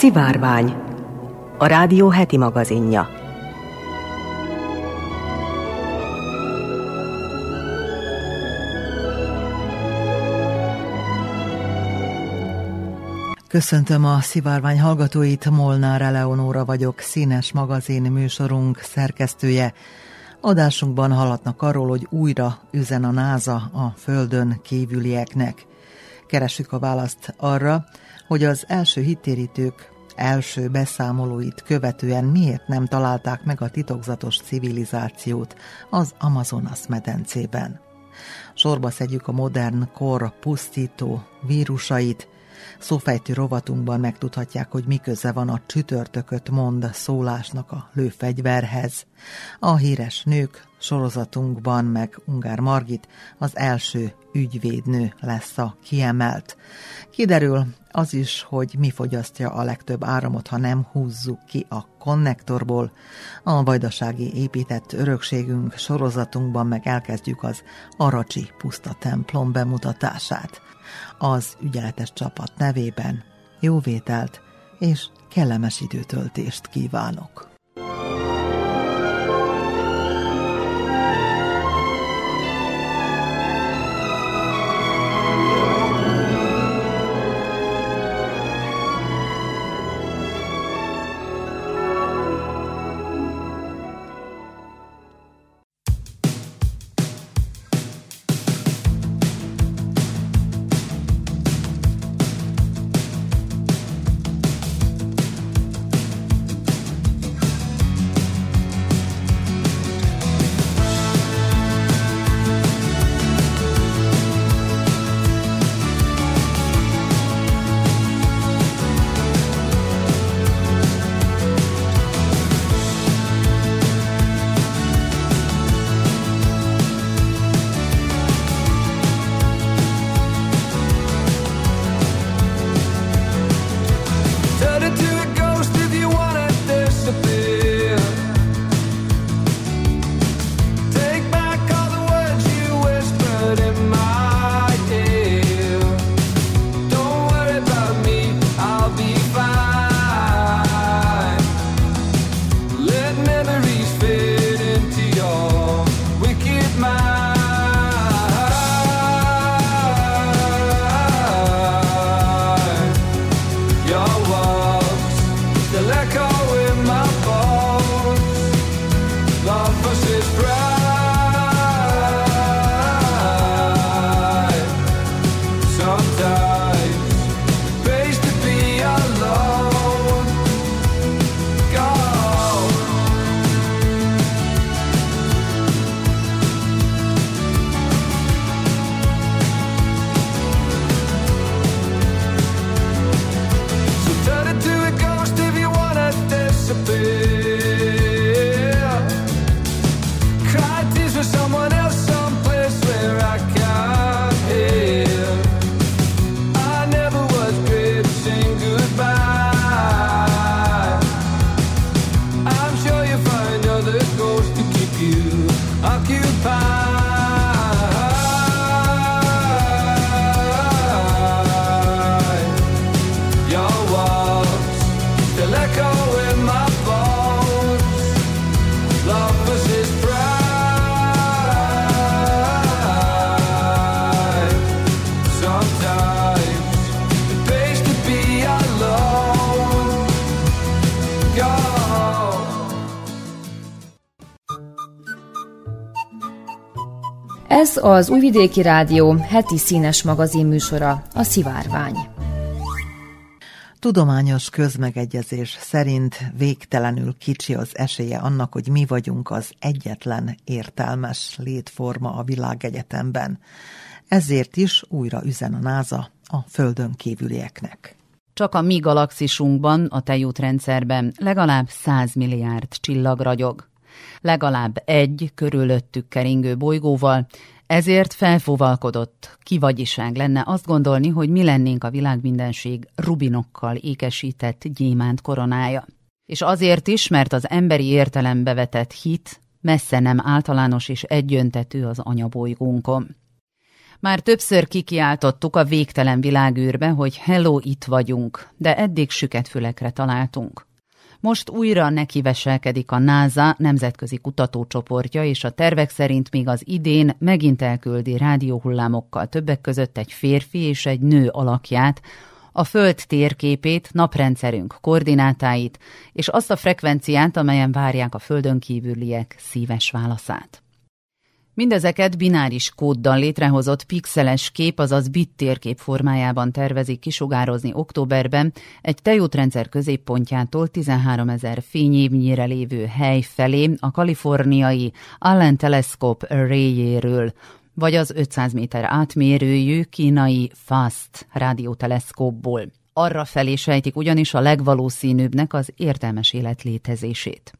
Szivárvány, a rádió heti magazinja. Köszöntöm a szivárvány hallgatóit, Molnár Eleonóra vagyok, színes magazin műsorunk szerkesztője. Adásunkban hallatnak arról, hogy újra üzen a NASA a Földön kívülieknek. Keresük a választ arra, hogy az első hittérítők első beszámolóit követően miért nem találták meg a titokzatos civilizációt az Amazonas medencében. Sorba szedjük a modern kor pusztító vírusait, Szófejtő rovatunkban megtudhatják, hogy miköze van a csütörtököt mond szólásnak a lőfegyverhez. A híres nők sorozatunkban meg Ungár Margit az első ügyvédnő lesz a kiemelt. Kiderül az is, hogy mi fogyasztja a legtöbb áramot, ha nem húzzuk ki a konnektorból. A vajdasági épített örökségünk sorozatunkban meg elkezdjük az Aracsi puszta templom bemutatását az ügyeletes csapat nevében jó vételt és kellemes időtöltést kívánok! Az Újvidéki Rádió heti színes magazin műsora, a Szivárvány. Tudományos közmegegyezés szerint végtelenül kicsi az esélye annak, hogy mi vagyunk az egyetlen értelmes létforma a világegyetemben. Ezért is újra üzen a NASA a Földön kívülieknek. Csak a mi galaxisunkban, a tejútrendszerben legalább 100 milliárd csillag ragyog legalább egy körülöttük keringő bolygóval, ezért felfúvalkodott, kivagyiság lenne azt gondolni, hogy mi lennénk a világmindenség rubinokkal ékesített gyémánt koronája. És azért is, mert az emberi értelembe vetett hit messze nem általános és egyöntetű az anyabolygónkon. Már többször kikiáltottuk a végtelen világűrbe, hogy hello, itt vagyunk, de eddig süket fülekre találtunk. Most újra nekiveselkedik a NASA nemzetközi kutatócsoportja, és a tervek szerint még az idén megint elküldi rádióhullámokkal többek között egy férfi és egy nő alakját, a Föld térképét, naprendszerünk koordinátáit, és azt a frekvenciát, amelyen várják a Földön kívüliek szíves válaszát. Mindezeket bináris kóddal létrehozott pixeles kép, azaz bit térkép formájában tervezik kisugározni októberben egy tejútrendszer középpontjától 13 ezer fényévnyire lévő hely felé a kaliforniai Allen Telescope Array-jéről, vagy az 500 méter átmérőjű kínai FAST rádióteleszkópból. Arra felé sejtik ugyanis a legvalószínűbbnek az értelmes élet létezését.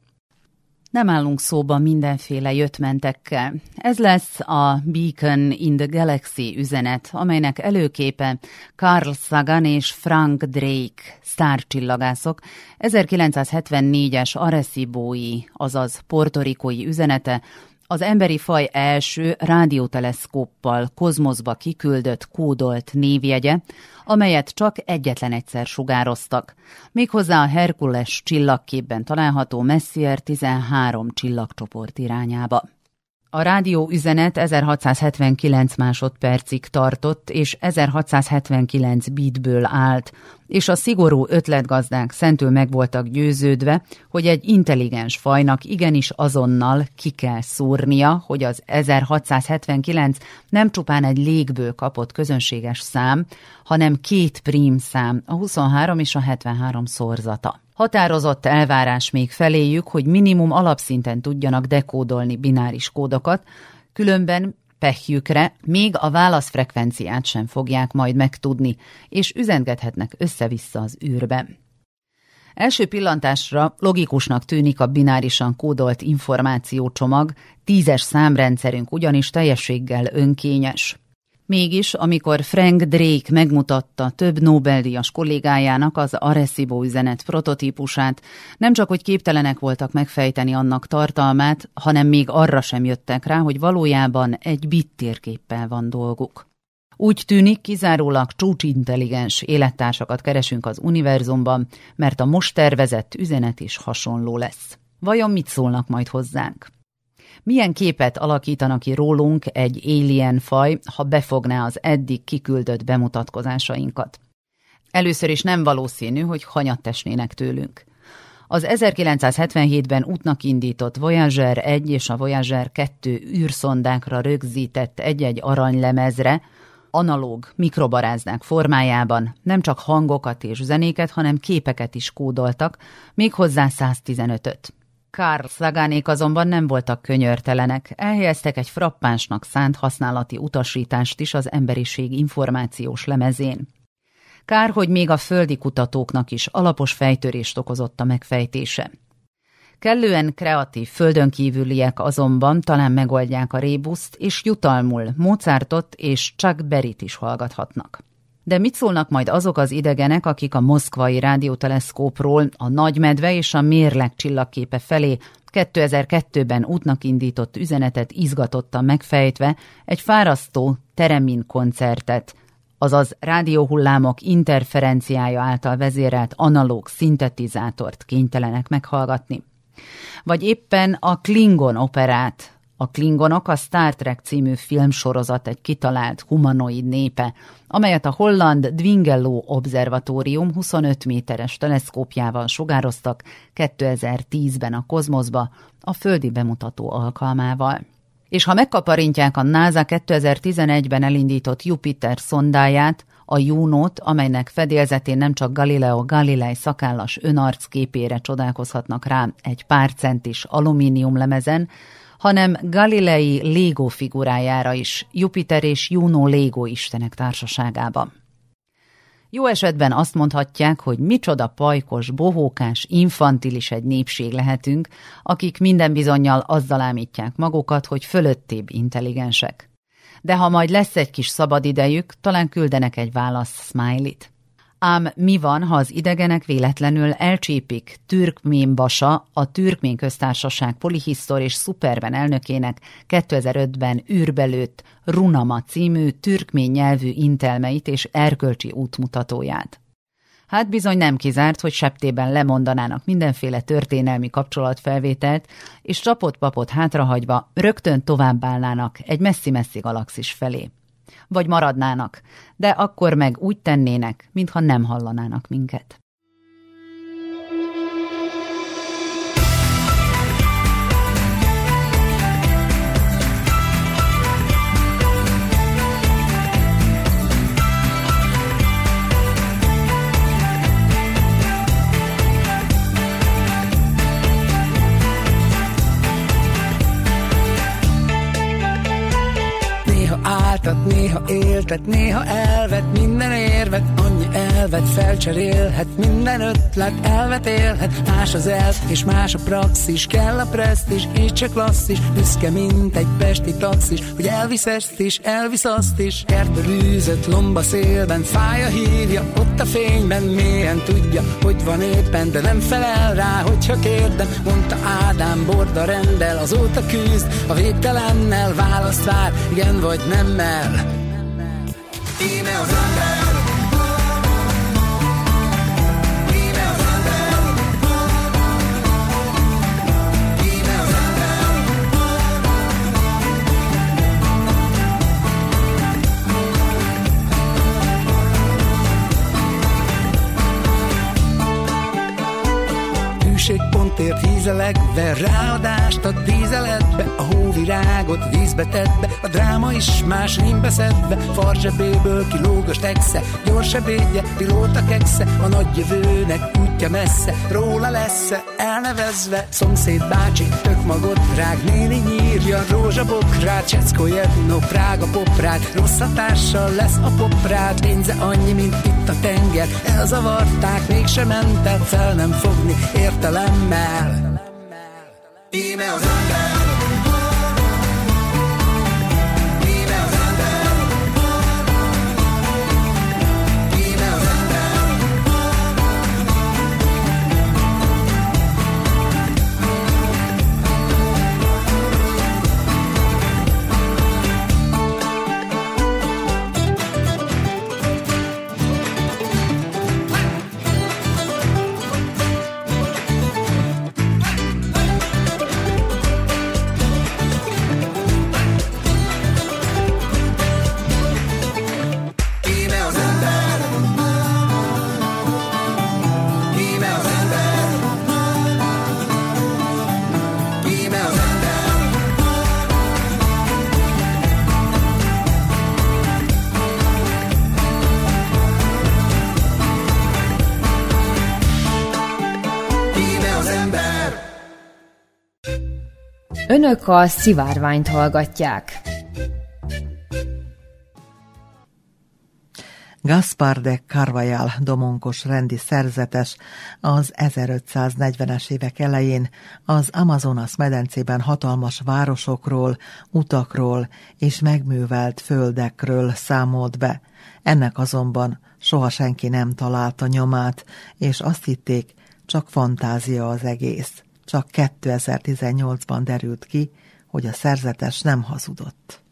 Nem állunk szóba mindenféle jöttmentekkel. Ez lesz a Beacon in the Galaxy üzenet, amelynek előképe Carl Sagan és Frank Drake, sztárcsillagászok, 1974-es Arecibo-i, azaz portorikói üzenete, az emberi faj első rádióteleszkóppal kozmoszba kiküldött kódolt névjegye, amelyet csak egyetlen egyszer sugároztak, méghozzá a Herkules csillagképben található Messier 13 csillagcsoport irányába. A rádió üzenet 1679 másodpercig tartott, és 1679 bitből állt, és a szigorú ötletgazdák szentül meg voltak győződve, hogy egy intelligens fajnak igenis azonnal ki kell szúrnia, hogy az 1679 nem csupán egy légből kapott közönséges szám, hanem két prím szám, a 23 és a 73 szorzata. Határozott elvárás még feléjük, hogy minimum alapszinten tudjanak dekódolni bináris kódokat, különben pehjükre még a válaszfrekvenciát sem fogják majd megtudni, és üzengethetnek össze-vissza az űrbe. Első pillantásra logikusnak tűnik a binárisan kódolt információcsomag, tízes számrendszerünk ugyanis teljességgel önkényes. Mégis, amikor Frank Drake megmutatta több Nobel-díjas kollégájának az Arecibo üzenet prototípusát, nem csak, hogy képtelenek voltak megfejteni annak tartalmát, hanem még arra sem jöttek rá, hogy valójában egy bit térképpel van dolguk. Úgy tűnik, kizárólag csúcsintelligens élettársakat keresünk az univerzumban, mert a most tervezett üzenet is hasonló lesz. Vajon mit szólnak majd hozzánk? Milyen képet alakítanak ki rólunk egy alien faj, ha befogná az eddig kiküldött bemutatkozásainkat? Először is nem valószínű, hogy hanyat tesnének tőlünk. Az 1977-ben útnak indított Voyager 1 és a Voyager 2 űrszondákra rögzített egy-egy aranylemezre, analóg mikrobarázdák formájában nem csak hangokat és zenéket, hanem képeket is kódoltak, méghozzá 115-öt. Karl Szagánék azonban nem voltak könyörtelenek, elhelyeztek egy frappánsnak szánt használati utasítást is az emberiség információs lemezén. Kár, hogy még a földi kutatóknak is alapos fejtörést okozott a megfejtése. Kellően kreatív földön kívüliek azonban talán megoldják a rébuszt, és jutalmul Mozartot és Chuck Berryt is hallgathatnak. De mit szólnak majd azok az idegenek, akik a moszkvai rádióteleszkópról a Nagymedve és a Mérleg csillagképe felé 2002-ben útnak indított üzenetet izgatottan megfejtve egy fárasztó teremin koncertet, azaz rádióhullámok interferenciája által vezérelt analóg szintetizátort kénytelenek meghallgatni. Vagy éppen a Klingon operát, a Klingonok a Star Trek című filmsorozat egy kitalált humanoid népe, amelyet a holland Dwingello Observatórium 25 méteres teleszkópjával sugároztak 2010-ben a kozmoszba a földi bemutató alkalmával. És ha megkaparintják a NASA 2011-ben elindított Jupiter szondáját, a Junót, amelynek fedélzetén nem csak Galileo Galilei szakállas önarcképére csodálkozhatnak rá egy pár centis alumínium lemezen, hanem Galilei Lego figurájára is, Jupiter és Juno Lego istenek társaságában. Jó esetben azt mondhatják, hogy micsoda pajkos, bohókás, infantilis egy népség lehetünk, akik minden bizonyal azzal ámítják magukat, hogy fölöttébb intelligensek. De ha majd lesz egy kis szabad idejük, talán küldenek egy válasz smiley-t. Ám mi van, ha az idegenek véletlenül elcsípik Türkmén Basa, a Türkmén Köztársaság polihisztor és szuperben elnökének 2005-ben űrbelőtt Runama című türkmén nyelvű intelmeit és erkölcsi útmutatóját? Hát bizony nem kizárt, hogy septében lemondanának mindenféle történelmi kapcsolatfelvételt, és csapott papot hátrahagyva rögtön továbbállnának egy messzi-messzi galaxis felé vagy maradnának, de akkor meg úgy tennének, mintha nem hallanának minket. Éltet, néha elvet minden érvet, annyi elvet felcserélhet, minden ötlet elvet élhet, más az elv és más a praxis, kell a presztis, így csak klasszis, büszke, mint egy pesti taxis, hogy elvisz ezt is, elvisz azt is, kertbe rűzött lomba szélben, fája hívja, ott a fényben, mélyen tudja, hogy van éppen, de nem felel rá, hogyha kérdem, mondta Ádám, borda rendel, azóta küzd, a végtelennel választ vár, igen vagy nem nemmel Íme pontért hízelegve, ráadást a dízeletbe, a hóvirágot vízbe tett be, a dráma is más rimbe szedve, farzsebéből kilóg a stegsze, gyors ebédje, pilóta keksze, a nagy jövőnek útja messze, róla lesz elnevezve, szomszéd bácsi, tök magot rág, néni nyírja, rózsabokrát, Cseckojedno, Prága poprát, rossz hatással lesz a poprát, pénze annyi, mint itt a tenger, elzavarták, mégsem ment el, fel nem fogni értelemmel. Íme az ember, Önök a szivárványt hallgatják. Gaspar de Carvajal domonkos rendi szerzetes az 1540-es évek elején az Amazonas medencében hatalmas városokról, utakról és megművelt földekről számolt be. Ennek azonban soha senki nem találta nyomát, és azt hitték, csak fantázia az egész. Csak 2018-ban derült ki, hogy a szerzetes nem hazudott.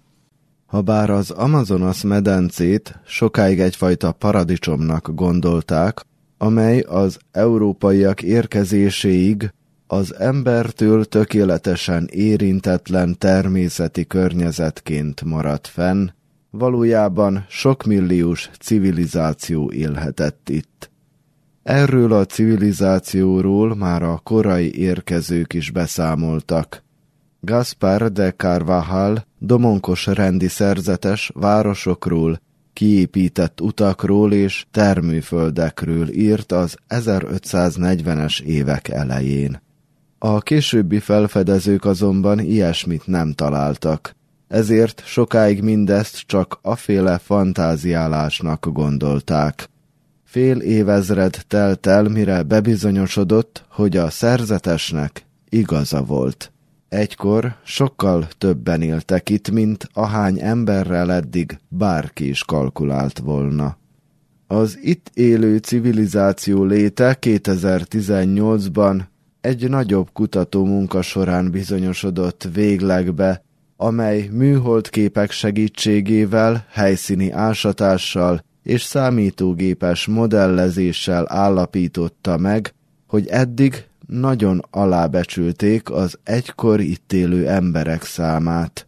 Habár az Amazonas medencét sokáig egyfajta paradicsomnak gondolták, amely az európaiak érkezéséig az embertől tökéletesen érintetlen természeti környezetként maradt fenn, valójában sokmilliós civilizáció élhetett itt. Erről a civilizációról már a korai érkezők is beszámoltak. Gaspar de Carvajal domonkos rendi szerzetes városokról, kiépített utakról és termőföldekről írt az 1540-es évek elején. A későbbi felfedezők azonban ilyesmit nem találtak, ezért sokáig mindezt csak aféle fantáziálásnak gondolták. Fél évezred telt el, mire bebizonyosodott, hogy a szerzetesnek igaza volt. Egykor sokkal többen éltek itt, mint ahány emberrel eddig bárki is kalkulált volna. Az itt élő civilizáció léte 2018-ban egy nagyobb kutató munka során bizonyosodott véglegbe, amely műholdképek segítségével, helyszíni ásatással és számítógépes modellezéssel állapította meg, hogy eddig nagyon alábecsülték az egykor itt élő emberek számát.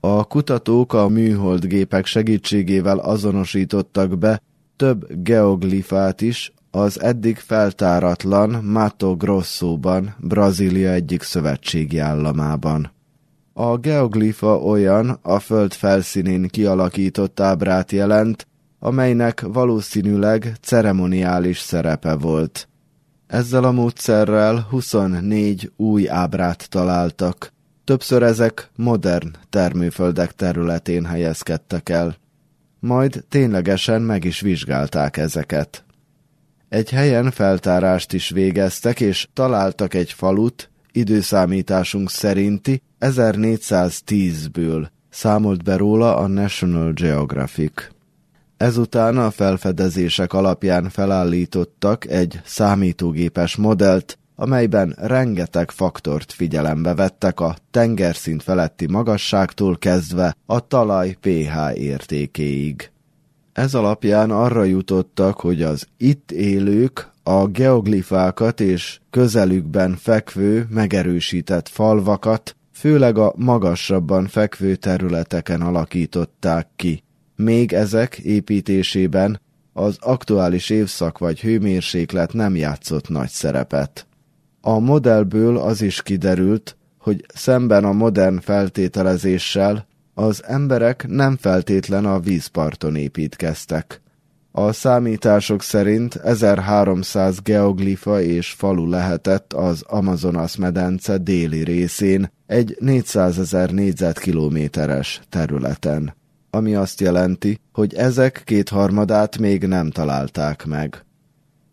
A kutatók a műholdgépek segítségével azonosítottak be több geoglifát is az eddig feltáratlan Mato Grosso-ban, Brazília egyik szövetségi államában. A geoglifa olyan a föld felszínén kialakított ábrát jelent, amelynek valószínűleg ceremoniális szerepe volt. Ezzel a módszerrel 24 új ábrát találtak. Többször ezek modern termőföldek területén helyezkedtek el. Majd ténylegesen meg is vizsgálták ezeket. Egy helyen feltárást is végeztek, és találtak egy falut, időszámításunk szerinti 1410-ből, számolt be róla a National Geographic. Ezután a felfedezések alapján felállítottak egy számítógépes modellt, amelyben rengeteg faktort figyelembe vettek a tengerszint feletti magasságtól kezdve a talaj pH értékéig. Ez alapján arra jutottak, hogy az itt élők a geoglifákat és közelükben fekvő, megerősített falvakat, főleg a magasabban fekvő területeken alakították ki. Még ezek építésében az aktuális évszak vagy hőmérséklet nem játszott nagy szerepet. A modellből az is kiderült, hogy szemben a modern feltételezéssel az emberek nem feltétlen a vízparton építkeztek. A számítások szerint 1300 geoglifa és falu lehetett az Amazonas medence déli részén, egy 400 ezer négyzetkilométeres területen. Ami azt jelenti, hogy ezek kétharmadát még nem találták meg.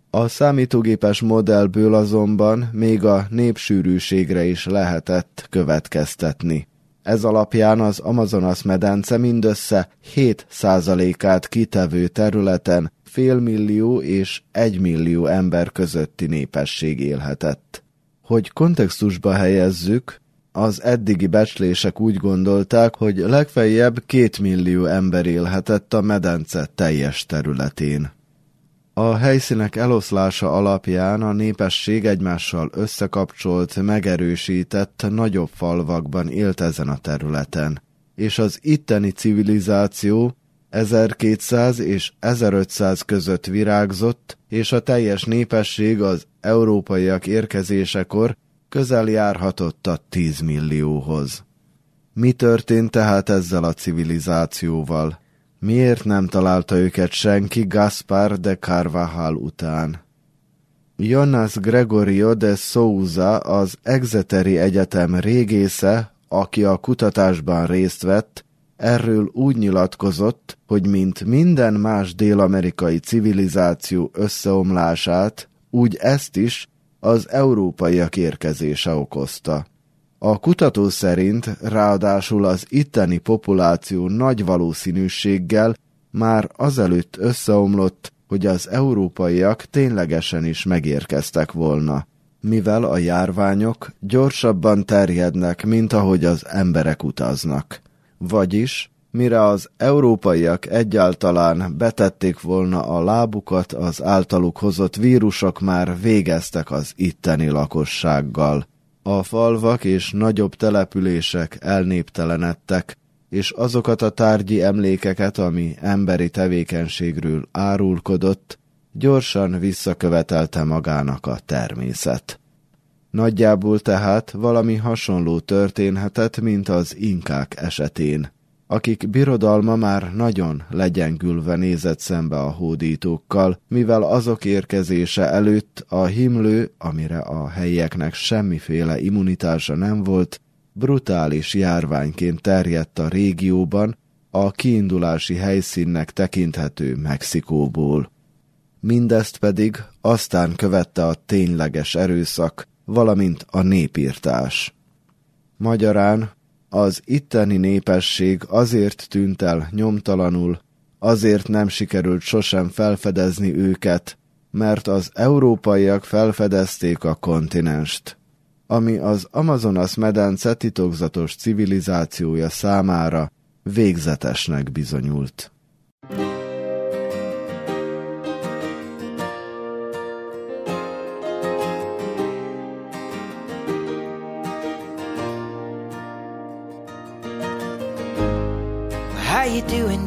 A számítógépes modellből azonban még a népsűrűségre is lehetett következtetni. Ez alapján az Amazonas medence mindössze 7%-át kitevő területen félmillió és egymillió ember közötti népesség élhetett. Hogy kontextusba helyezzük, az eddigi becslések úgy gondolták, hogy legfeljebb két millió ember élhetett a medence teljes területén. A helyszínek eloszlása alapján a népesség egymással összekapcsolt, megerősített, nagyobb falvakban élt ezen a területen, és az itteni civilizáció 1200 és 1500 között virágzott, és a teljes népesség az európaiak érkezésekor közel járhatott a 10 millióhoz. Mi történt tehát ezzel a civilizációval? Miért nem találta őket senki Gaspar de Carvajal után? Jonas Gregorio de Souza, az Exeteri Egyetem régésze, aki a kutatásban részt vett, erről úgy nyilatkozott, hogy mint minden más dél-amerikai civilizáció összeomlását, úgy ezt is az európaiak érkezése okozta. A kutató szerint ráadásul az itteni populáció nagy valószínűséggel már azelőtt összeomlott, hogy az európaiak ténylegesen is megérkeztek volna, mivel a járványok gyorsabban terjednek, mint ahogy az emberek utaznak. Vagyis, mire az európaiak egyáltalán betették volna a lábukat, az általuk hozott vírusok már végeztek az itteni lakossággal. A falvak és nagyobb települések elnéptelenedtek, és azokat a tárgyi emlékeket, ami emberi tevékenységről árulkodott, gyorsan visszakövetelte magának a természet. Nagyjából tehát valami hasonló történhetett, mint az inkák esetén akik birodalma már nagyon legyengülve nézett szembe a hódítókkal, mivel azok érkezése előtt a himlő, amire a helyieknek semmiféle immunitása nem volt, brutális járványként terjedt a régióban, a kiindulási helyszínnek tekinthető Mexikóból. Mindezt pedig aztán követte a tényleges erőszak, valamint a népírtás. Magyarán az itteni népesség azért tűnt el nyomtalanul, Azért nem sikerült sosem felfedezni őket, mert az európaiak felfedezték a kontinenst, ami az Amazonas medence titokzatos civilizációja számára végzetesnek bizonyult.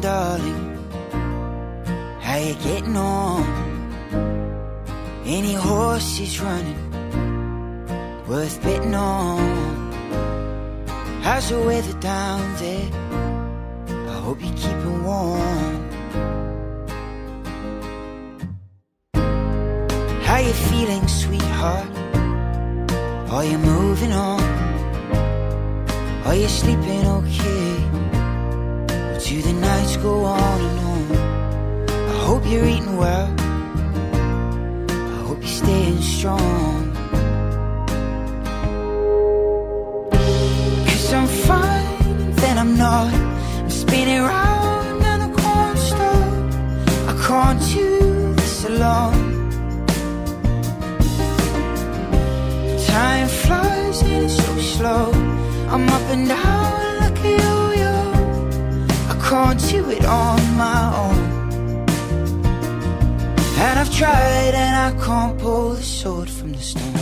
Darling? How you getting on? Any horses running worth betting on? How's the weather down there? I hope you're keeping warm. How you feeling, sweetheart? Are you moving on? Are you sleeping okay? Do the nights go on and on? I hope you're eating well. I hope you're staying strong. Cause I'm fine, then I'm not. I'm spinning round and I can't stop. I can't do this alone. Time flies and it's so slow. I'm up and down can't do it on my own. And I've tried and I can't pull the sword from the stone.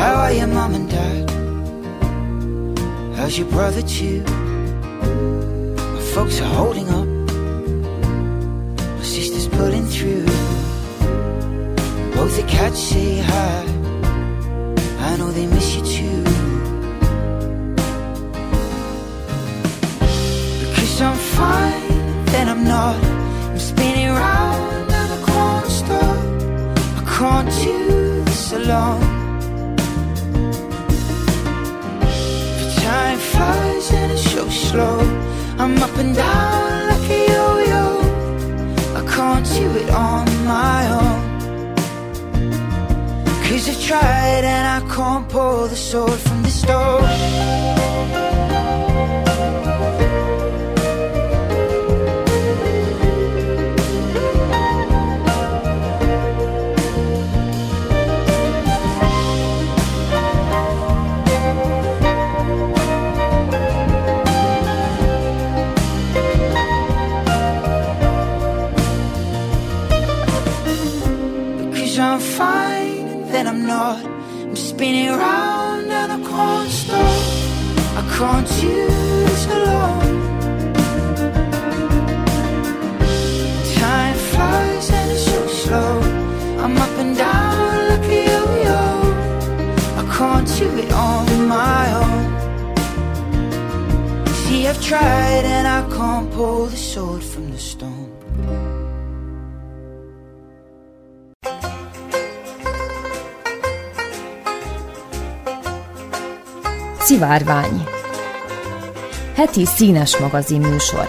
How are your mom and dad? How's your brother too? My folks are holding cats say hi. I know they miss you too. Because I'm fine, then I'm not. I'm spinning round and I can't stop. I can't do this alone. But time flies and it's so slow. I'm up and down like a yo-yo. I can't do it on my own. Cause I've tried and I can't pull the sword from the stone. I'm fine, then I'm not. I'm spinning round and I can't stop. I can't this alone. Time flies and it's so slow. I'm up and down like a yo-yo. I can't do it on my own. See, I've tried and I can't pull the sword Szivárvány Heti színes magazin műsor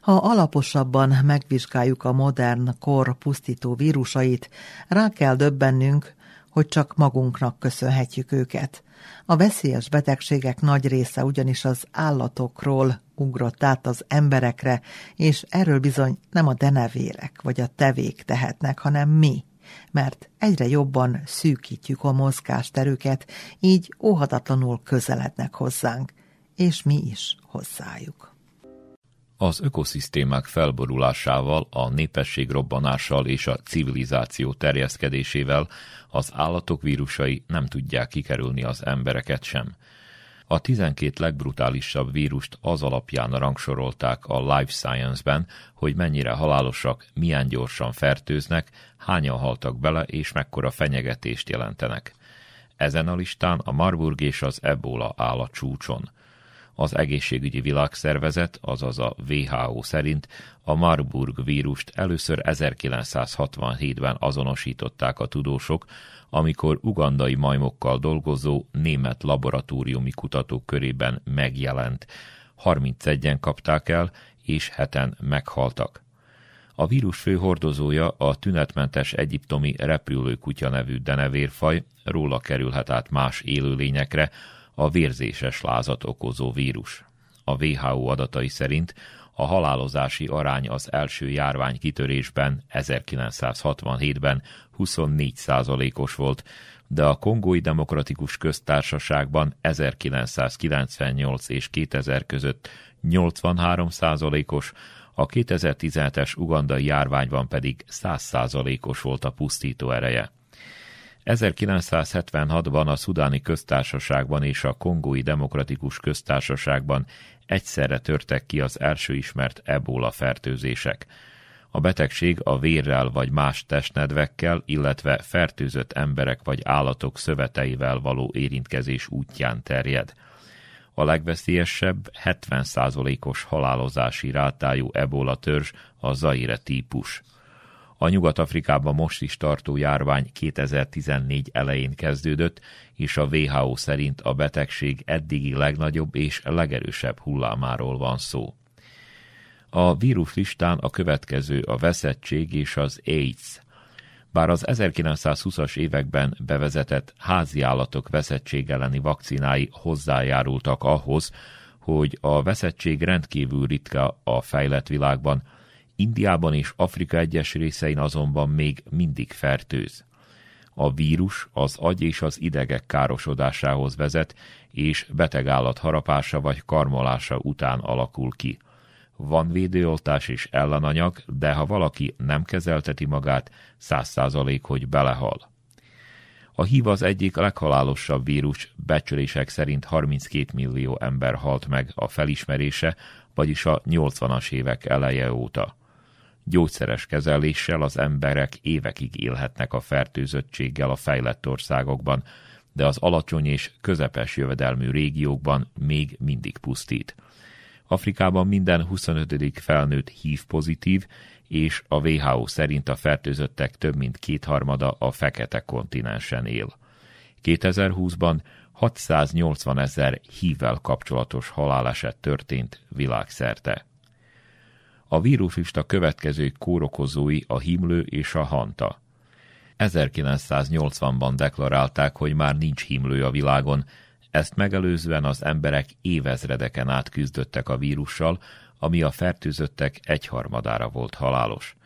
Ha alaposabban megvizsgáljuk a modern kor pusztító vírusait, rá kell döbbennünk, hogy csak magunknak köszönhetjük őket. A veszélyes betegségek nagy része ugyanis az állatokról ugrott át az emberekre, és erről bizony nem a denevérek vagy a tevék tehetnek, hanem mi, mert egyre jobban szűkítjük a mozgásterüket, így óhatatlanul közelednek hozzánk, és mi is hozzájuk. Az ökoszisztémák felborulásával, a népesség robbanással és a civilizáció terjeszkedésével az állatok vírusai nem tudják kikerülni az embereket sem. A 12 legbrutálisabb vírust az alapján rangsorolták a Life Science-ben, hogy mennyire halálosak, milyen gyorsan fertőznek, hányan haltak bele és mekkora fenyegetést jelentenek. Ezen a listán a Marburg és az Ebola áll a csúcson. Az egészségügyi világszervezet, azaz a WHO szerint a Marburg vírust először 1967-ben azonosították a tudósok, amikor ugandai majmokkal dolgozó német laboratóriumi kutatók körében megjelent. 31-en kapták el, és heten meghaltak. A vírus fő hordozója a tünetmentes egyiptomi repülőkutya nevű denevérfaj, róla kerülhet át más élőlényekre, a vérzéses lázat okozó vírus. A WHO adatai szerint a halálozási arány az első járvány kitörésben 1967-ben 24 os volt, de a Kongói Demokratikus Köztársaságban 1998 és 2000 között 83 os a 2017-es ugandai járványban pedig 100 os volt a pusztító ereje. 1976-ban a szudáni köztársaságban és a kongói demokratikus köztársaságban egyszerre törtek ki az első ismert ebola fertőzések. A betegség a vérrel vagy más testnedvekkel, illetve fertőzött emberek vagy állatok szöveteivel való érintkezés útján terjed. A legveszélyesebb 70%-os halálozási rátájú ebola törzs a Zaire típus. A Nyugat-Afrikában most is tartó járvány 2014 elején kezdődött, és a WHO szerint a betegség eddigi legnagyobb és legerősebb hullámáról van szó. A víruslistán a következő a veszettség és az AIDS. Bár az 1920-as években bevezetett háziállatok veszettség elleni vakcinái hozzájárultak ahhoz, hogy a veszettség rendkívül ritka a fejlett világban, Indiában és Afrika egyes részein azonban még mindig fertőz. A vírus az agy és az idegek károsodásához vezet, és beteg állat harapása vagy karmolása után alakul ki. Van védőoltás és ellenanyag, de ha valaki nem kezelteti magát, száz százalék, hogy belehal. A hív az egyik leghalálosabb vírus, becslések szerint 32 millió ember halt meg a felismerése, vagyis a 80-as évek eleje óta. Gyógyszeres kezeléssel az emberek évekig élhetnek a fertőzöttséggel a fejlett országokban, de az alacsony és közepes jövedelmű régiókban még mindig pusztít. Afrikában minden 25. felnőtt hív pozitív, és a WHO szerint a fertőzöttek több mint kétharmada a fekete kontinensen él. 2020-ban 680 ezer hívvel kapcsolatos haláleset történt világszerte. A víruslista következő kórokozói a himlő és a hanta. 1980-ban deklarálták, hogy már nincs himlő a világon, ezt megelőzően az emberek évezredeken át küzdöttek a vírussal, ami a fertőzöttek egyharmadára volt halálos.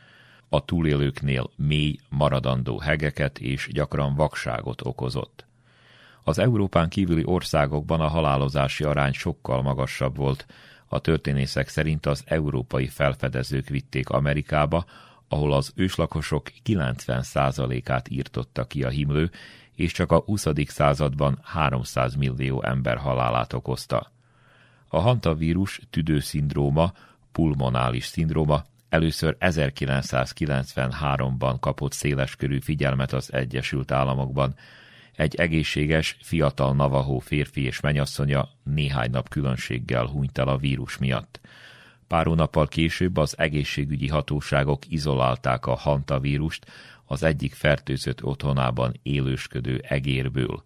A túlélőknél mély, maradandó hegeket és gyakran vakságot okozott. Az Európán kívüli országokban a halálozási arány sokkal magasabb volt, a történészek szerint az európai felfedezők vitték Amerikába, ahol az őslakosok 90%-át írtotta ki a himlő, és csak a 20. században 300 millió ember halálát okozta. A hantavírus tüdőszindróma, pulmonális szindróma először 1993-ban kapott széleskörű figyelmet az Egyesült Államokban, egy egészséges, fiatal navahó férfi és menyasszonya néhány nap különbséggel hunyt el a vírus miatt. Pár hónappal később az egészségügyi hatóságok izolálták a hantavírust az egyik fertőzött otthonában élősködő egérből.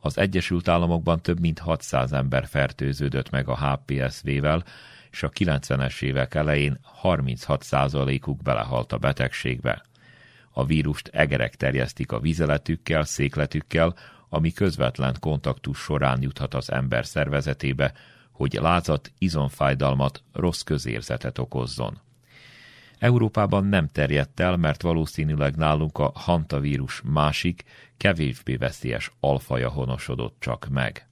Az Egyesült Államokban több mint 600 ember fertőződött meg a HPSV-vel, és a 90-es évek elején 36%-uk belehalt a betegségbe. A vírust egerek terjesztik a vizeletükkel, székletükkel, ami közvetlen kontaktus során juthat az ember szervezetébe, hogy lázat, izomfájdalmat, rossz közérzetet okozzon. Európában nem terjedt el, mert valószínűleg nálunk a hantavírus másik, kevésbé veszélyes alfaja honosodott csak meg.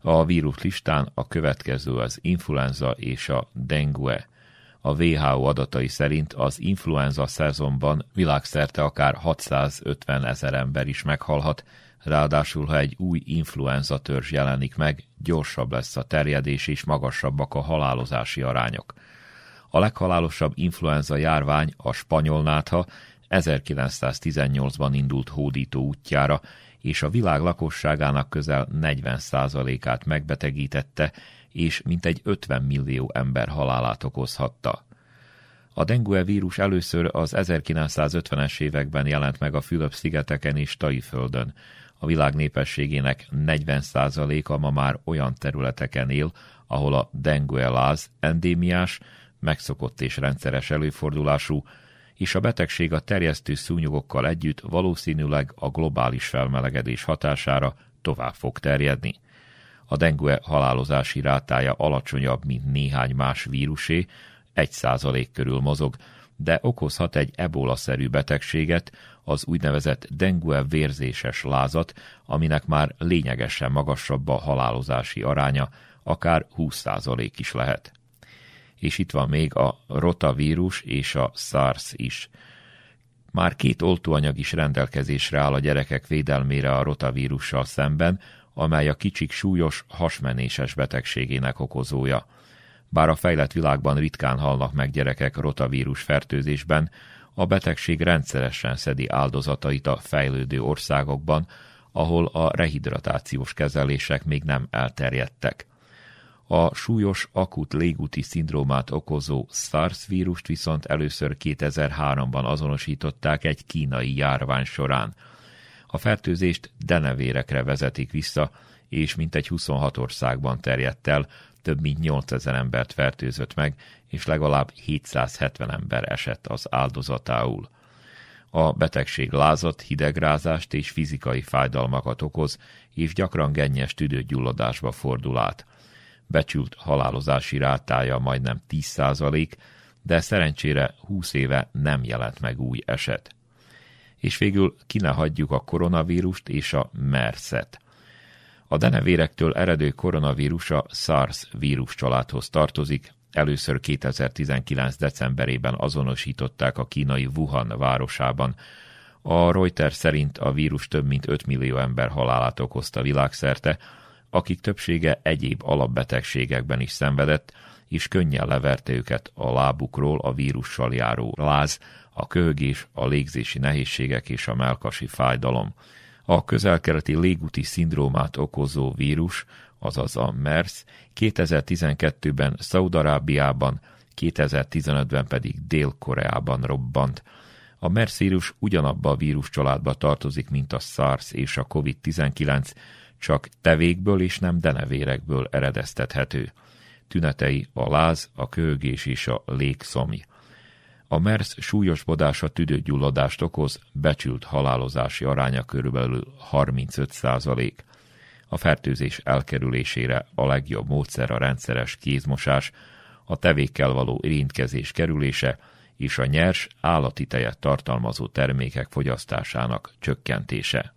A vírus listán a következő az influenza és a dengue. A WHO adatai szerint az influenza szezonban világszerte akár 650 ezer ember is meghalhat, ráadásul ha egy új influenza törzs jelenik meg, gyorsabb lesz a terjedés és magasabbak a halálozási arányok. A leghalálosabb influenza járvány, a spanyol nátha, 1918-ban indult hódító útjára, és a világ lakosságának közel 40%-át megbetegítette, és mintegy 50 millió ember halálát okozhatta. A dengue vírus először az 1950-es években jelent meg a Fülöp-szigeteken és Taiföldön. A világ népességének 40%-a ma már olyan területeken él, ahol a dengue láz endémiás, megszokott és rendszeres előfordulású, és a betegség a terjesztő szúnyogokkal együtt valószínűleg a globális felmelegedés hatására tovább fog terjedni. A dengue halálozási rátája alacsonyabb, mint néhány más vírusé, egy százalék körül mozog, de okozhat egy ebola-szerű betegséget, az úgynevezett dengue vérzéses lázat, aminek már lényegesen magasabb a halálozási aránya, akár 20% is lehet. És itt van még a rotavírus és a SARS is. Már két oltóanyag is rendelkezésre áll a gyerekek védelmére a rotavírussal szemben, amely a kicsik súlyos, hasmenéses betegségének okozója. Bár a fejlett világban ritkán halnak meg gyerekek rotavírus fertőzésben, a betegség rendszeresen szedi áldozatait a fejlődő országokban, ahol a rehidratációs kezelések még nem elterjedtek. A súlyos akut légúti szindrómát okozó SARS vírust viszont először 2003-ban azonosították egy kínai járvány során. A fertőzést denevérekre vezetik vissza, és mintegy 26 országban terjedt el, több mint 8000 embert fertőzött meg, és legalább 770 ember esett az áldozatául. A betegség lázat, hidegrázást és fizikai fájdalmakat okoz, és gyakran gennyes tüdőgyulladásba fordul át. Becsült halálozási rátája majdnem 10%, de szerencsére 20 éve nem jelent meg új eset. És végül ki ne hagyjuk a koronavírust és a MERS-et. A denevérektől eredő koronavírus a SARS vírus családhoz tartozik, először 2019. decemberében azonosították a kínai Wuhan városában. A Reuters szerint a vírus több mint 5 millió ember halálát okozta világszerte, akik többsége egyéb alapbetegségekben is szenvedett, és könnyen leverte őket a lábukról a vírussal járó láz, a köhögés, a légzési nehézségek és a melkasi fájdalom. A közelkeleti légúti szindrómát okozó vírus, azaz a MERS 2012-ben Szaudarábiában, 2015-ben pedig Dél-Koreában robbant. A MERS vírus ugyanabba a vírus tartozik, mint a SARS és a COVID-19, csak tevékből és nem denevérekből eredeztethető. Tünetei a láz, a köhögés és a légszomj. A MERS súlyosbodása tüdőgyulladást okoz, becsült halálozási aránya körülbelül 35 százalék. A fertőzés elkerülésére a legjobb módszer a rendszeres kézmosás, a tevékkel való érintkezés kerülése és a nyers állati tejet tartalmazó termékek fogyasztásának csökkentése.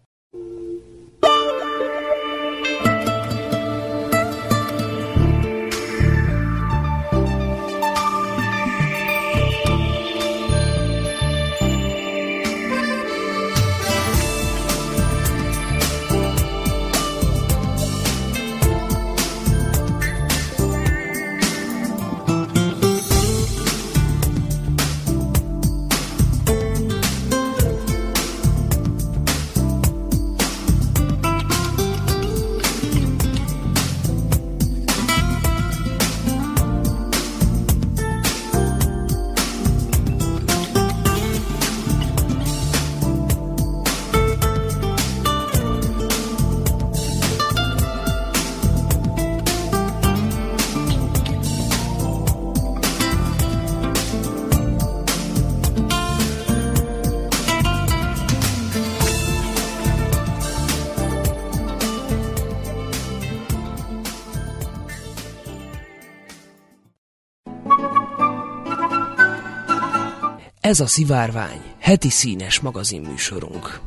Ez a Szivárvány, heti színes magazinműsorunk.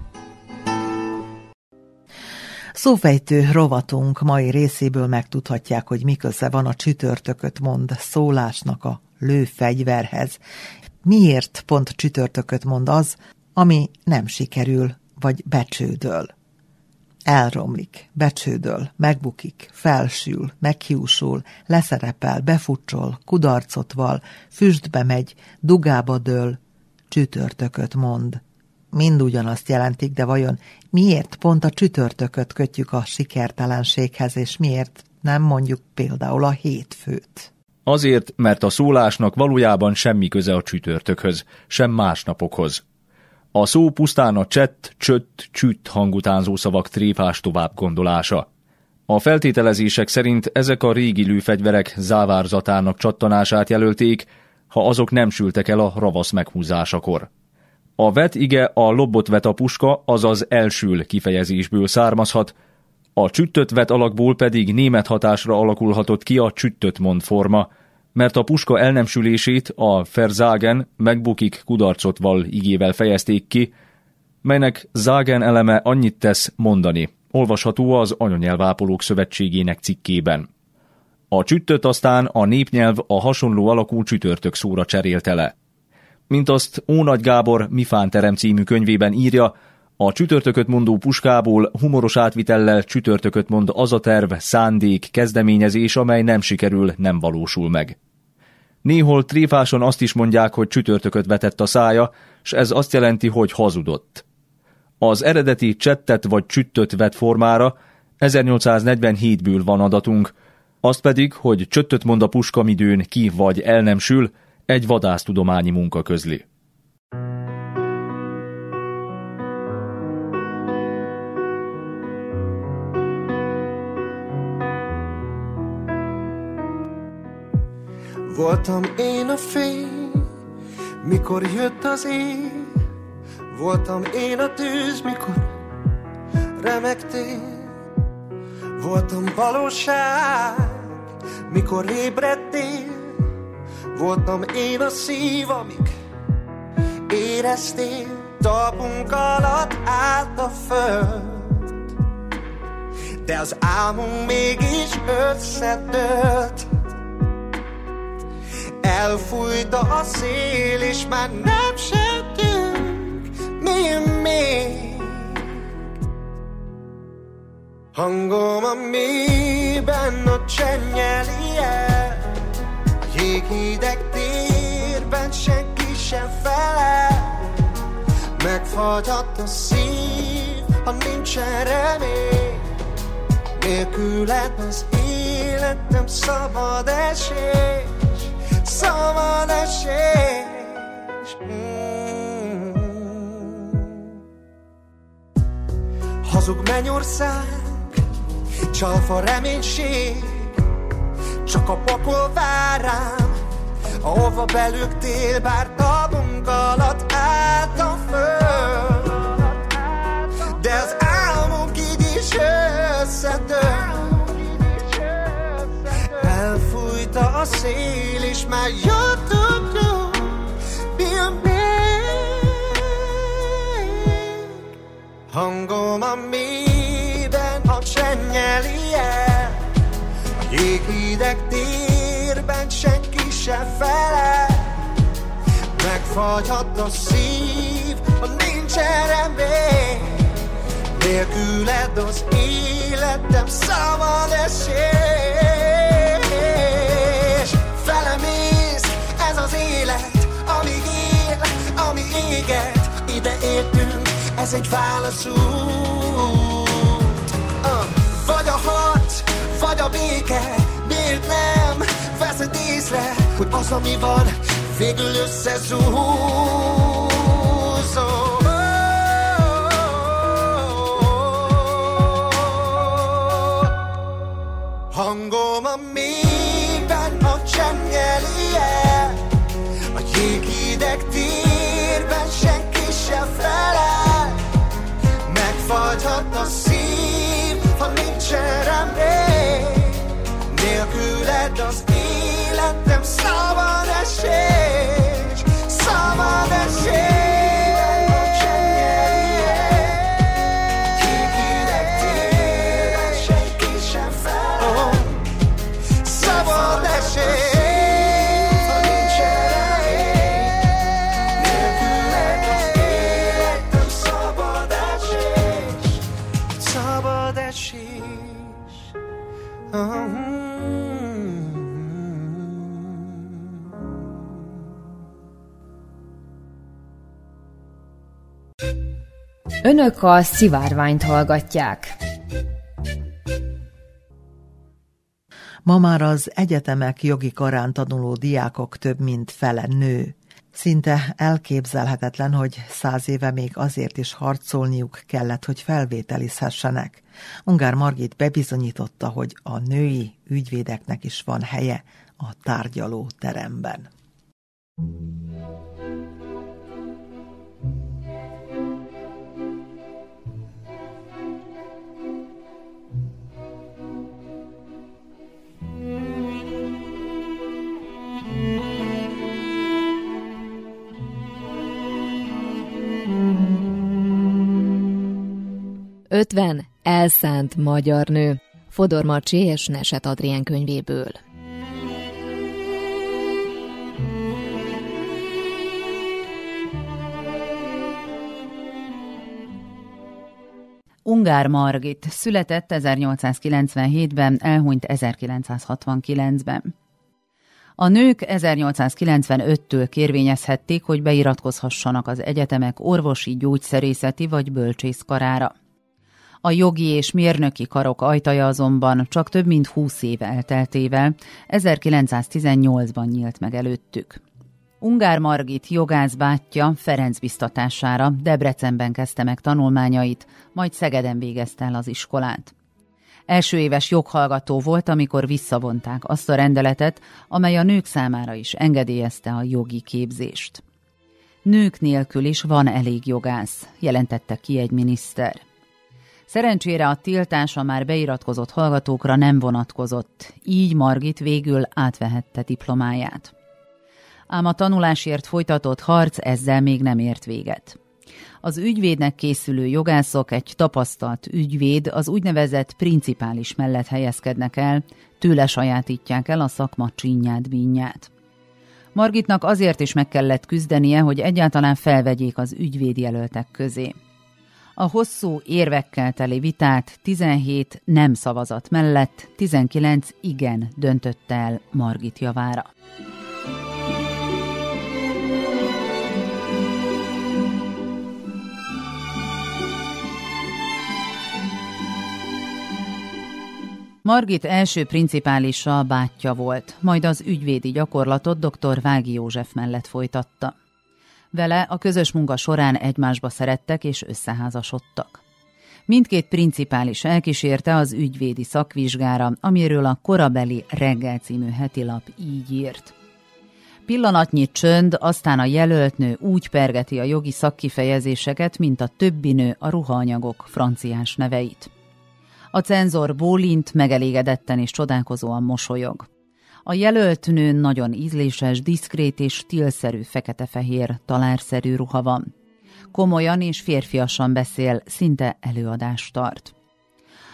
Szófejtő rovatunk mai részéből megtudhatják, hogy miköze van a csütörtököt mond szólásnak a lőfegyverhez. Miért pont csütörtököt mond az, ami nem sikerül, vagy becsődöl? Elromlik, becsődöl, megbukik, felsül, meghiúsul, leszerepel, befucsol, kudarcot val, füstbe megy, dugába dől, csütörtököt mond. Mind ugyanazt jelentik, de vajon miért pont a csütörtököt kötjük a sikertelenséghez, és miért nem mondjuk például a hétfőt? Azért, mert a szólásnak valójában semmi köze a csütörtökhöz, sem más napokhoz. A szó pusztán a csett, csött, csütt hangutánzó szavak tréfás tovább gondolása. A feltételezések szerint ezek a régi lőfegyverek závárzatának csattanását jelölték, ha azok nem sültek el a ravasz meghúzásakor. A vet ige a lobot vet a puska, azaz elsül kifejezésből származhat, a csüttött vet alakból pedig német hatásra alakulhatott ki a csüttött mond forma, mert a puska elnemsülését a Verzagen megbukik kudarcot val igével fejezték ki, melynek Zagen eleme annyit tesz mondani. Olvasható az Anyanyelvápolók Szövetségének cikkében. A csüttött aztán a népnyelv a hasonló alakú csütörtök szóra cserélte le. Mint azt Ónagy Gábor Mifán terem című könyvében írja, a csütörtököt mondó puskából humoros átvitellel csütörtököt mond az a terv, szándék, kezdeményezés, amely nem sikerül, nem valósul meg. Néhol tréfáson azt is mondják, hogy csütörtököt vetett a szája, s ez azt jelenti, hogy hazudott. Az eredeti csettet vagy csüttött vett formára 1847-ből van adatunk, azt pedig, hogy csöttöt mond a puskamidőn ki vagy el nem sül, egy vadásztudományi munka közli. Voltam én a fény, mikor jött az ég, Voltam én a tűz, mikor remektél. Voltam valóság, mikor ébredtél. Voltam én a szív, amik éreztél. Talpunk alatt állt a föld, de az álmunk mégis összedőlt. Elfújta a szél, és már nem settünk mi még. Hangom a mélyben a csennyeli el, a jéghideg térben senki sem felel. Megfagyhat a szív, ha nincsen remény, nélküled az életem szabad esély szabad esés. Mm. Hazug mennyország, csalfa reménység, csak a pokol vár rám, ahova belőgtél, bár talpunk alatt állt a föld. De az álmunk így is összedől. Elfújta a szél, és már jöttünk Milyen még Hangom a mélyben, a csennyeli el A jéghideg térben senki se fele. Megfagyhat a szív, ha nincsen remény Nélküled az életem szabad esés Felemész, ez az élet, ami él, ami éget. Ide értünk, ez egy válaszút a béke Miért nem? Veszed észre, hogy az, ami van, végül összezúzol. Hangom a mélyben a csengeli el A jéghideg térben senki se felel Megfagyhat a szív, ha nincsen remény életem szabad esés Önök a szivárványt hallgatják. Ma már az egyetemek jogi karán tanuló diákok több mint fele nő. Szinte elképzelhetetlen, hogy száz éve még azért is harcolniuk kellett, hogy felvételizhessenek. Ungár Margit bebizonyította, hogy a női ügyvédeknek is van helye a tárgyaló teremben. Ötven elszánt magyar nő. Fodor Marcsi és Neset Adrien könyvéből. Ungár Margit született 1897-ben, elhunyt 1969-ben. A nők 1895-től kérvényezhették, hogy beiratkozhassanak az egyetemek orvosi, gyógyszerészeti vagy bölcsészkarára. A jogi és mérnöki karok ajtaja azonban csak több mint 20 év elteltével 1918-ban nyílt meg előttük. Ungár Margit jogász bátyja Ferenc biztatására Debrecenben kezdte meg tanulmányait, majd Szegeden végezte el az iskolát. Első éves joghallgató volt, amikor visszavonták azt a rendeletet, amely a nők számára is engedélyezte a jogi képzést. Nők nélkül is van elég jogász, jelentette ki egy miniszter. Szerencsére a tiltás a már beiratkozott hallgatókra nem vonatkozott, így Margit végül átvehette diplomáját. Ám a tanulásért folytatott harc ezzel még nem ért véget. Az ügyvédnek készülő jogászok egy tapasztalt ügyvéd az úgynevezett principális mellett helyezkednek el, tőle sajátítják el a szakma csinyát, bínyát. Margitnak azért is meg kellett küzdenie, hogy egyáltalán felvegyék az ügyvédjelöltek közé. A hosszú érvekkel teli vitát 17 nem szavazat mellett 19 igen döntötte el Margit javára. Margit első principálisa bátyja volt, majd az ügyvédi gyakorlatot dr. Vági József mellett folytatta. Vele a közös munka során egymásba szerettek és összeházasodtak. Mindkét principális elkísérte az ügyvédi szakvizsgára, amiről a korabeli reggel című hetilap így írt. Pillanatnyi csönd, aztán a jelölt nő úgy pergeti a jogi szakkifejezéseket, mint a többi nő a ruhaanyagok franciás neveit. A cenzor bólint megelégedetten és csodálkozóan mosolyog. A jelölt nő nagyon ízléses, diszkrét és stílszerű fekete-fehér, talárszerű ruha van. Komolyan és férfiasan beszél, szinte előadást tart.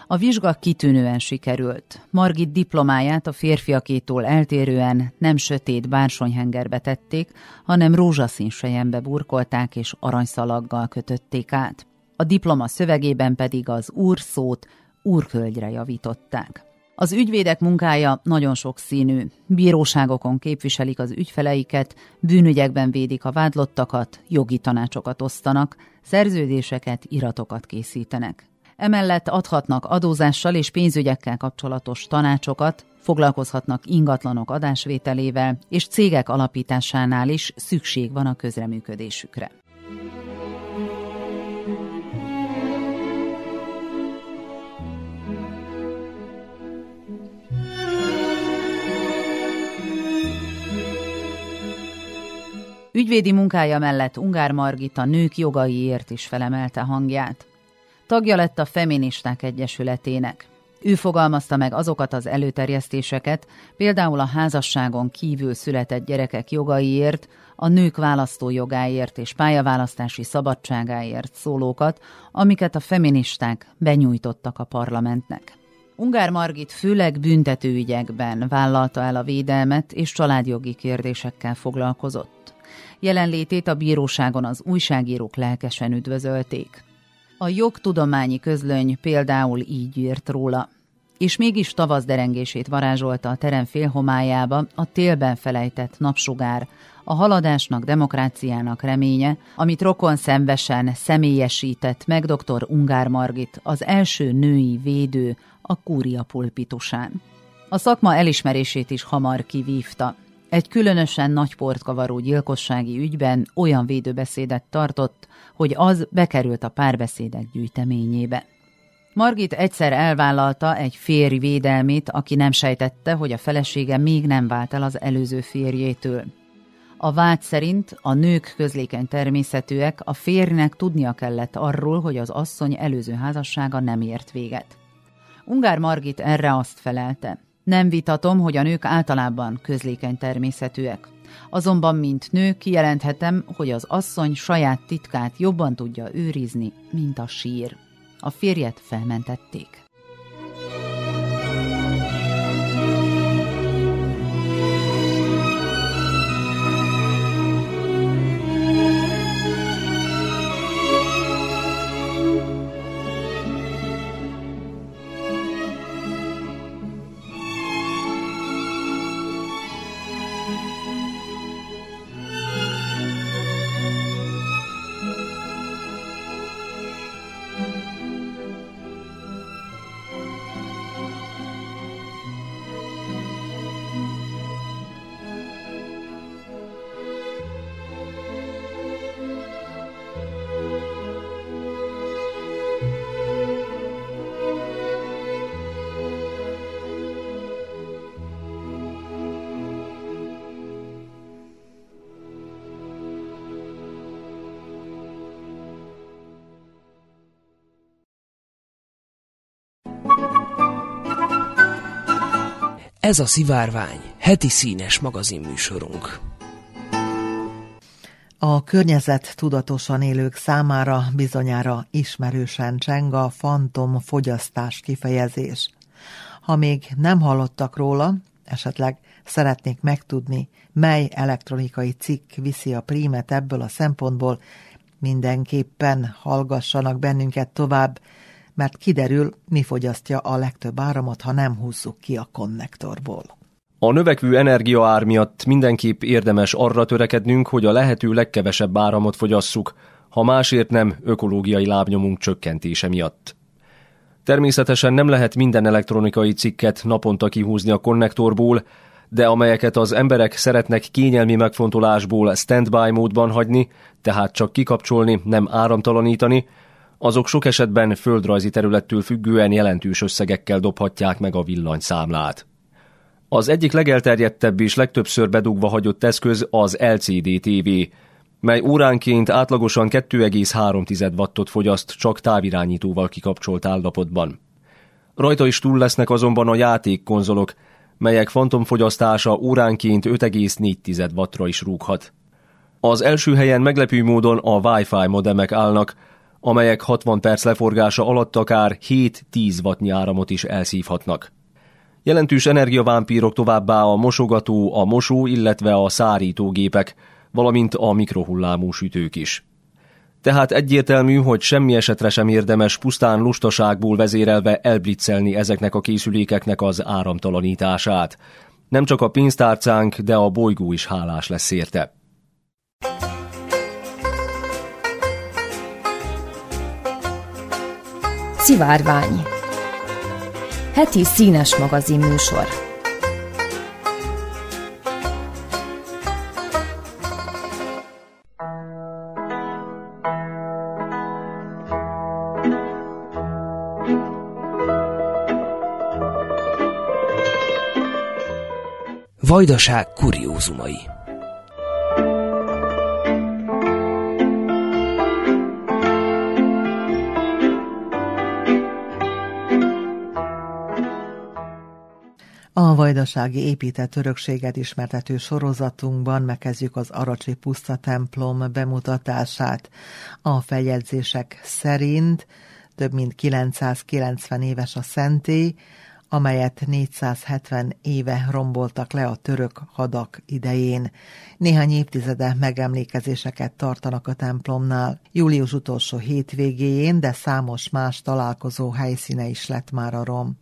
A vizsga kitűnően sikerült. Margit diplomáját a férfiakétól eltérően nem sötét bársonyhengerbe tették, hanem rózsaszín sejembe burkolták és aranyszalaggal kötötték át. A diploma szövegében pedig az úr szót úrkölgyre javították. Az ügyvédek munkája nagyon sokszínű. Bíróságokon képviselik az ügyfeleiket, bűnügyekben védik a vádlottakat, jogi tanácsokat osztanak, szerződéseket, iratokat készítenek. Emellett adhatnak adózással és pénzügyekkel kapcsolatos tanácsokat, foglalkozhatnak ingatlanok adásvételével, és cégek alapításánál is szükség van a közreműködésükre. Ügyvédi munkája mellett Ungár Margita nők jogaiért is felemelte hangját. Tagja lett a Feministák Egyesületének. Ő fogalmazta meg azokat az előterjesztéseket, például a házasságon kívül született gyerekek jogaiért, a nők választójogáért és pályaválasztási szabadságáért szólókat, amiket a feministák benyújtottak a parlamentnek. Ungár Margit főleg büntetőügyekben vállalta el a védelmet és családjogi kérdésekkel foglalkozott. Jelenlétét a bíróságon az újságírók lelkesen üdvözölték. A jogtudományi közlöny például így írt róla. És mégis tavasz derengését varázsolta a terem félhomályába a télben felejtett napsugár, a haladásnak, demokráciának reménye, amit rokon szembesen személyesített meg dr. Ungár Margit, az első női védő a kúria pulpitusán. A szakma elismerését is hamar kivívta, Egy különösen nagy portkavaró gyilkossági ügyben olyan védőbeszédet tartott, hogy az bekerült a párbeszédek gyűjteményébe. Margit egyszer elvállalta egy férj védelmét, aki nem sejtette, hogy a felesége még nem vált el az előző férjétől. A vád szerint a nők közlékeny természetűek, a férjnek tudnia kellett arról, hogy az asszony előző házassága nem ért véget. Ungár Margit erre azt felelte. Nem vitatom, hogy a nők általában közlékeny természetűek. Azonban, mint nő, kijelenthetem, hogy az asszony saját titkát jobban tudja őrizni, mint a sír. A férjet felmentették. Ez a Szivárvány, heti színes magazinműsorunk. A környezet tudatosan élők számára bizonyára ismerősen cseng a fantom fogyasztás kifejezés. Ha még nem hallottak róla, esetleg szeretnék megtudni, mely elektronikai cikk viszi a prímet ebből a szempontból, mindenképpen hallgassanak bennünket tovább, mert kiderül, mi fogyasztja a legtöbb áramot, ha nem húzzuk ki a konnektorból. A növekvő energiaár miatt mindenképp érdemes arra törekednünk, hogy a lehető legkevesebb áramot fogyasszuk, ha másért nem ökológiai lábnyomunk csökkentése miatt. Természetesen nem lehet minden elektronikai cikket naponta kihúzni a konnektorból, de amelyeket az emberek szeretnek kényelmi megfontolásból standby módban hagyni, tehát csak kikapcsolni, nem áramtalanítani, azok sok esetben földrajzi területtől függően jelentős összegekkel dobhatják meg a villanyszámlát. Az egyik legelterjedtebb és legtöbbször bedugva hagyott eszköz az LCD TV, mely óránként átlagosan 2,3 wattot fogyaszt csak távirányítóval kikapcsolt állapotban. Rajta is túl lesznek azonban a játékkonzolok, melyek fantomfogyasztása óránként 5,4 wattra is rúghat. Az első helyen meglepő módon a Wi-Fi modemek állnak, amelyek 60 perc leforgása alatt akár 7-10 wattnyi áramot is elszívhatnak. Jelentős energiavámpírok továbbá a mosogató, a mosó, illetve a szárítógépek, valamint a mikrohullámú sütők is. Tehát egyértelmű, hogy semmi esetre sem érdemes pusztán lustaságból vezérelve elblitzelni ezeknek a készülékeknek az áramtalanítását. Nem csak a pénztárcánk, de a bolygó is hálás lesz érte. Szivárvány. Heti színes magazin műsor. Vajdaság kuriózumai vajdasági épített örökséget ismertető sorozatunkban megkezdjük az Aracsi Puszta templom bemutatását. A feljegyzések szerint több mint 990 éves a szentély, amelyet 470 éve romboltak le a török hadak idején. Néhány évtizede megemlékezéseket tartanak a templomnál. Július utolsó hétvégéjén, de számos más találkozó helyszíne is lett már a rom.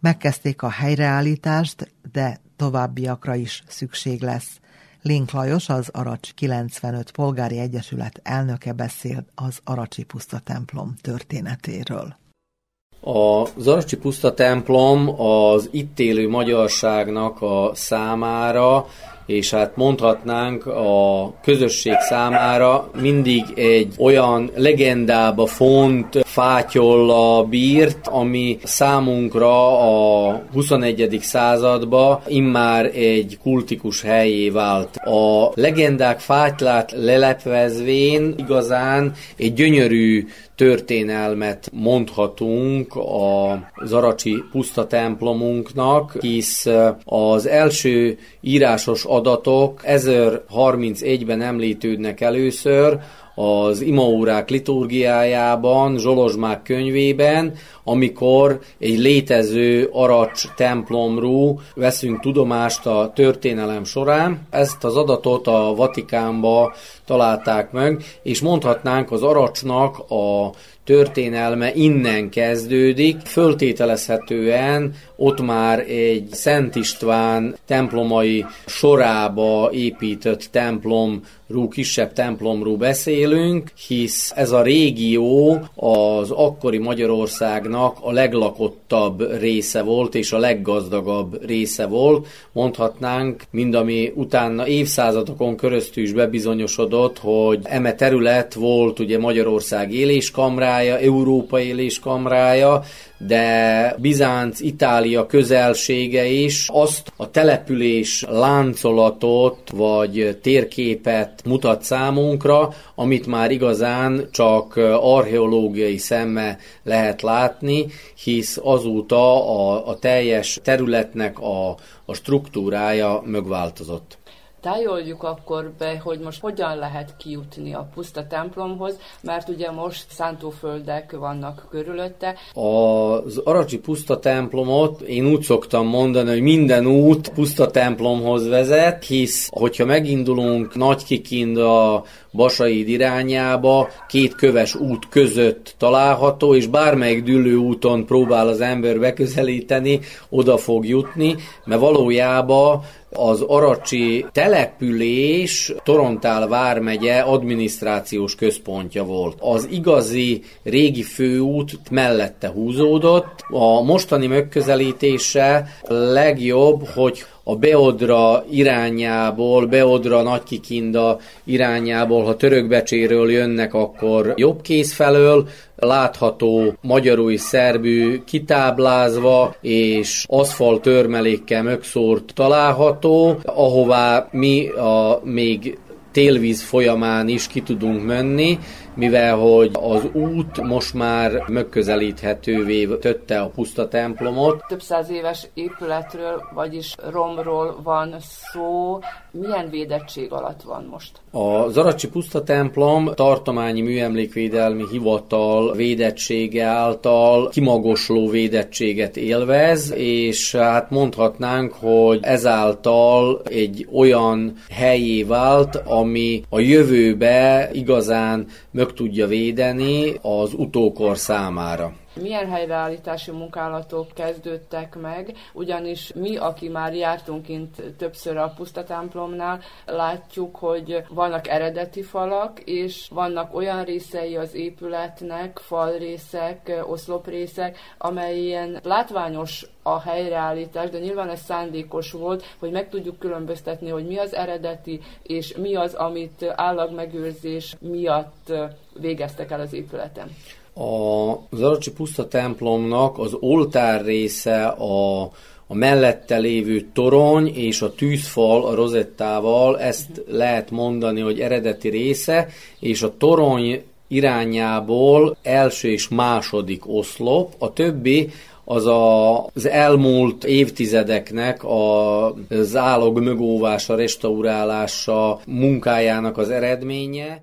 Megkezdték a helyreállítást, de továbbiakra is szükség lesz. Link Lajos, az Aracs 95 Polgári Egyesület elnöke beszél az Aracsi Puszta templom történetéről. Az Aracsi Puszta templom az itt élő magyarságnak a számára és hát mondhatnánk a közösség számára mindig egy olyan legendába font fátyolla bírt, ami számunkra a 21. századba immár egy kultikus helyé vált. A legendák fátylát lelepvezvén igazán egy gyönyörű történelmet mondhatunk a Zaracsi puszta templomunknak, hisz az első írásos adatok 1031-ben említődnek először, az imaórák liturgiájában, Zsolozsmák könyvében, amikor egy létező aracs templomról veszünk tudomást a történelem során. Ezt az adatot a Vatikánba találták meg, és mondhatnánk az aracsnak a történelme innen kezdődik. Föltételezhetően ott már egy Szent István templomai sorába épített templomról, kisebb templomról beszélünk, hisz ez a régió az akkori Magyarországnak a leglakottabb része volt, és a leggazdagabb része volt. Mondhatnánk, mind ami utána évszázadokon keresztül is bebizonyosodott, hogy eme terület volt ugye Magyarország éléskamrája, Európa éléskamrája, de Bizánc, Itália közelsége is azt a település láncolatot vagy térképet mutat számunkra, amit már igazán csak archeológiai szemme lehet látni, hisz azóta a, a teljes területnek a, a struktúrája megváltozott tájoljuk akkor be, hogy most hogyan lehet kijutni a puszta templomhoz, mert ugye most szántóföldek vannak körülötte. Az Aracsi puszta templomot én úgy szoktam mondani, hogy minden út puszta templomhoz vezet, hisz hogyha megindulunk Nagykikind a Basaid irányába, két köves út között található, és bármelyik dűlő úton próbál az ember beközelíteni, oda fog jutni, mert valójában az Aracsi település Torontál vármegye adminisztrációs központja volt. Az igazi régi főút mellette húzódott. A mostani megközelítése legjobb, hogy a Beodra irányából, Beodra Nagykikinda irányából, ha törökbecséről jönnek, akkor jobb kéz felől, látható magyarúj szerbű kitáblázva és aszfalt törmelékkel mögszórt található, ahová mi a még télvíz folyamán is ki tudunk menni, mivel hogy az út most már megközelíthetővé tette a puszta templomot. Több száz éves épületről, vagyis romról van szó. Milyen védettség alatt van most? A Zaracsi puszta templom tartományi műemlékvédelmi hivatal védettsége által kimagosló védettséget élvez, és hát mondhatnánk, hogy ezáltal egy olyan helyé vált, ami a jövőbe igazán meg tudja védeni az utókor számára milyen helyreállítási munkálatok kezdődtek meg, ugyanis mi, aki már jártunk kint többször a pusztatemplomnál, látjuk, hogy vannak eredeti falak, és vannak olyan részei az épületnek, falrészek, oszloprészek, amelyen látványos a helyreállítás, de nyilván ez szándékos volt, hogy meg tudjuk különböztetni, hogy mi az eredeti, és mi az, amit állagmegőrzés miatt végeztek el az épületen. A Zarocsi puszta templomnak az oltár része a, a mellette lévő torony és a tűzfal a rozettával, ezt lehet mondani, hogy eredeti része, és a torony irányából első és második oszlop, a többi az a, az elmúlt évtizedeknek a, az állog mögóvása, restaurálása munkájának az eredménye.